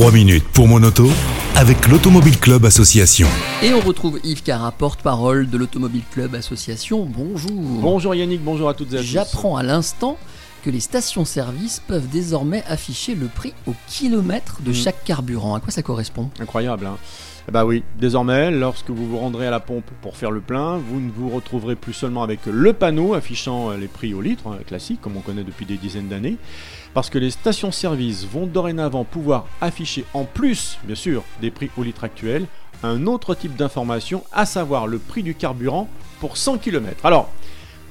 3 minutes pour mon auto avec l'Automobile Club Association. Et on retrouve Yves Cara, porte-parole de l'Automobile Club Association. Bonjour. Bonjour Yannick, bonjour à toutes et à tous. J'apprends à l'instant que les stations-service peuvent désormais afficher le prix au kilomètre de Mm. chaque carburant. À quoi ça correspond? Incroyable, hein bah oui, désormais, lorsque vous vous rendrez à la pompe pour faire le plein, vous ne vous retrouverez plus seulement avec le panneau affichant euh, les prix au litre, hein, classique, comme on connaît depuis des dizaines d'années, parce que les stations-service vont dorénavant pouvoir afficher en plus, bien sûr, des prix au litre actuels, un autre type d'information, à savoir le prix du carburant pour 100 km. Alors,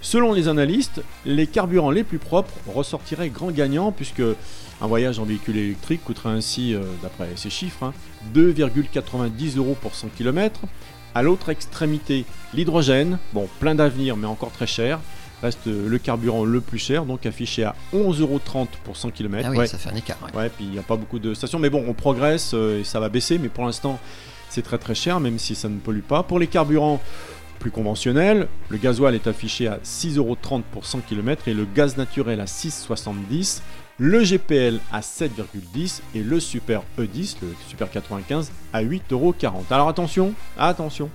Selon les analystes, les carburants les plus propres ressortiraient grand gagnants puisque un voyage en véhicule électrique coûterait ainsi, euh, d'après ces chiffres, hein, 2,90 euros pour 100 km. À l'autre extrémité, l'hydrogène, bon, plein d'avenir mais encore très cher, reste euh, le carburant le plus cher, donc affiché à 11,30 euros pour 100 km. Ah oui, ça fait un écart. ouais. Ouais, puis il n'y a pas beaucoup de stations. Mais bon, on progresse euh, et ça va baisser. Mais pour l'instant, c'est très très cher, même si ça ne pollue pas. Pour les carburants plus conventionnels, le gasoil est affiché à 6,30€ pour 100 km et le gaz naturel à 6,70€. Le GPL à 7,10 et le Super E10, le Super 95, à 8,40€. Alors attention, attention.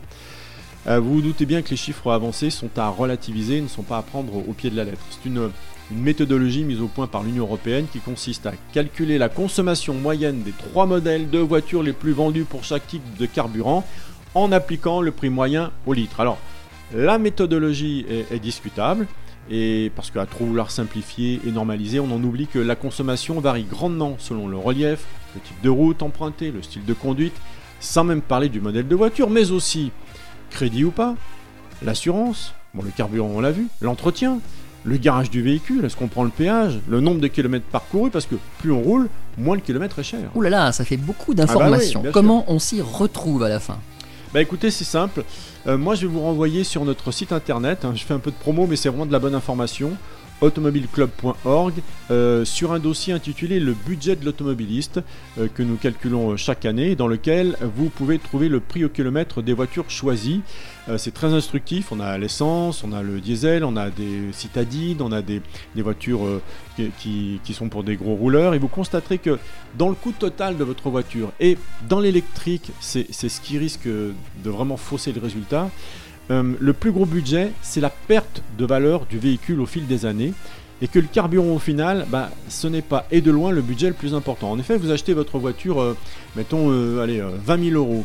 Euh, vous vous doutez bien que les chiffres avancés sont à relativiser, ne sont pas à prendre au pied de la lettre. C'est une, une méthodologie mise au point par l'Union Européenne qui consiste à calculer la consommation moyenne des trois modèles de voitures les plus vendus pour chaque type de carburant en appliquant le prix moyen au litre. Alors, la méthodologie est, est discutable, et parce qu'à trop vouloir simplifier et normaliser, on en oublie que la consommation varie grandement selon le relief, le type de route emprunté, le style de conduite, sans même parler du modèle de voiture, mais aussi crédit ou pas, l'assurance, bon le carburant on l'a vu, l'entretien, le garage du véhicule, est-ce qu'on prend le péage, le nombre de kilomètres parcourus, parce que plus on roule, moins le kilomètre est cher. Ouh là là, ça fait beaucoup Ah bah oui, d'informations. sûr. Comment on s'y retrouve à la fin? Bah écoutez, c'est simple. Euh, moi, je vais vous renvoyer sur notre site internet. hein. Je fais un peu de promo, mais c'est vraiment de la bonne information. automobileclub.org euh, sur un dossier intitulé Le budget de l'automobiliste euh, que nous calculons euh, chaque année, dans lequel vous pouvez trouver le prix au kilomètre des voitures choisies. C'est très instructif. On a l'essence, on a le diesel, on a des citadines, on a des, voitures qui, qui- sont pour des gros rouleurs. Et vous constaterez que dans le coût total de votre voiture et dans l'électrique, c'est ce qui risque de vraiment fausser le résultat. Euh, le plus gros budget, c'est la perte de valeur du véhicule au fil des années. Et que le carburant au final, bah, ce n'est pas et de loin le budget le plus important. En effet, vous achetez votre voiture, euh, mettons, euh, allez, euh, 20 000 euros.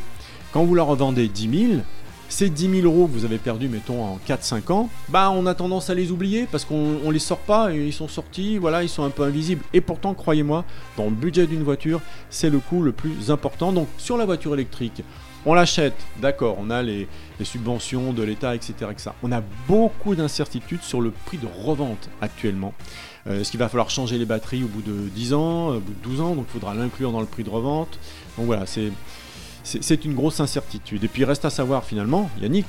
Quand vous la revendez 10 000, ces 10 000 euros que vous avez perdus, mettons, en 4-5 ans, bah, on a tendance à les oublier parce qu'on on les sort pas et ils sont sortis, voilà, ils sont un peu invisibles. Et pourtant, croyez-moi, dans le budget d'une voiture, c'est le coût le plus important. Donc, sur la voiture électrique, on l'achète, d'accord, on a les, les subventions de l'État, etc., etc. On a beaucoup d'incertitudes sur le prix de revente actuellement. Euh, Est-ce qu'il va falloir changer les batteries au bout de 10 ans, au bout de 12 ans, donc il faudra l'inclure dans le prix de revente. Donc voilà, c'est c'est- une grosse incertitude. Et puis il reste à savoir finalement, Yannick,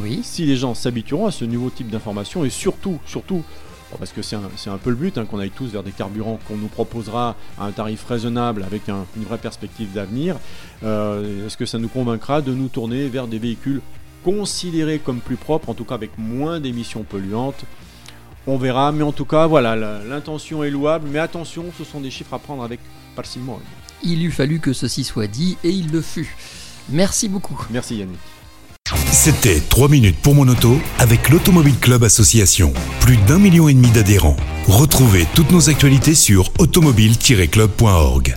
Oui. si les gens s'habitueront à ce nouveau type d'information et surtout, surtout, bon, parce que c'est un, peu le but, hein, qu'on aille tous vers des carburants qu'on nous proposera à un tarif raisonnable avec un- une vraie perspective d'avenir, euh, est-ce que ça nous convaincra de nous tourner vers des véhicules considérés comme plus propres, en tout cas avec moins d'émissions polluantes? On verra, mais en tout cas, voilà, l'intention est louable, mais attention, ce sont des chiffres à prendre avec parcimoine. Il eût fallu que ceci soit dit et il le fut. Merci beaucoup. Merci Yannick. C'était 3 minutes pour mon auto avec l'Automobile Club Association. Plus d'un million et demi d'adhérents. Retrouvez toutes nos actualités sur automobile-club.org.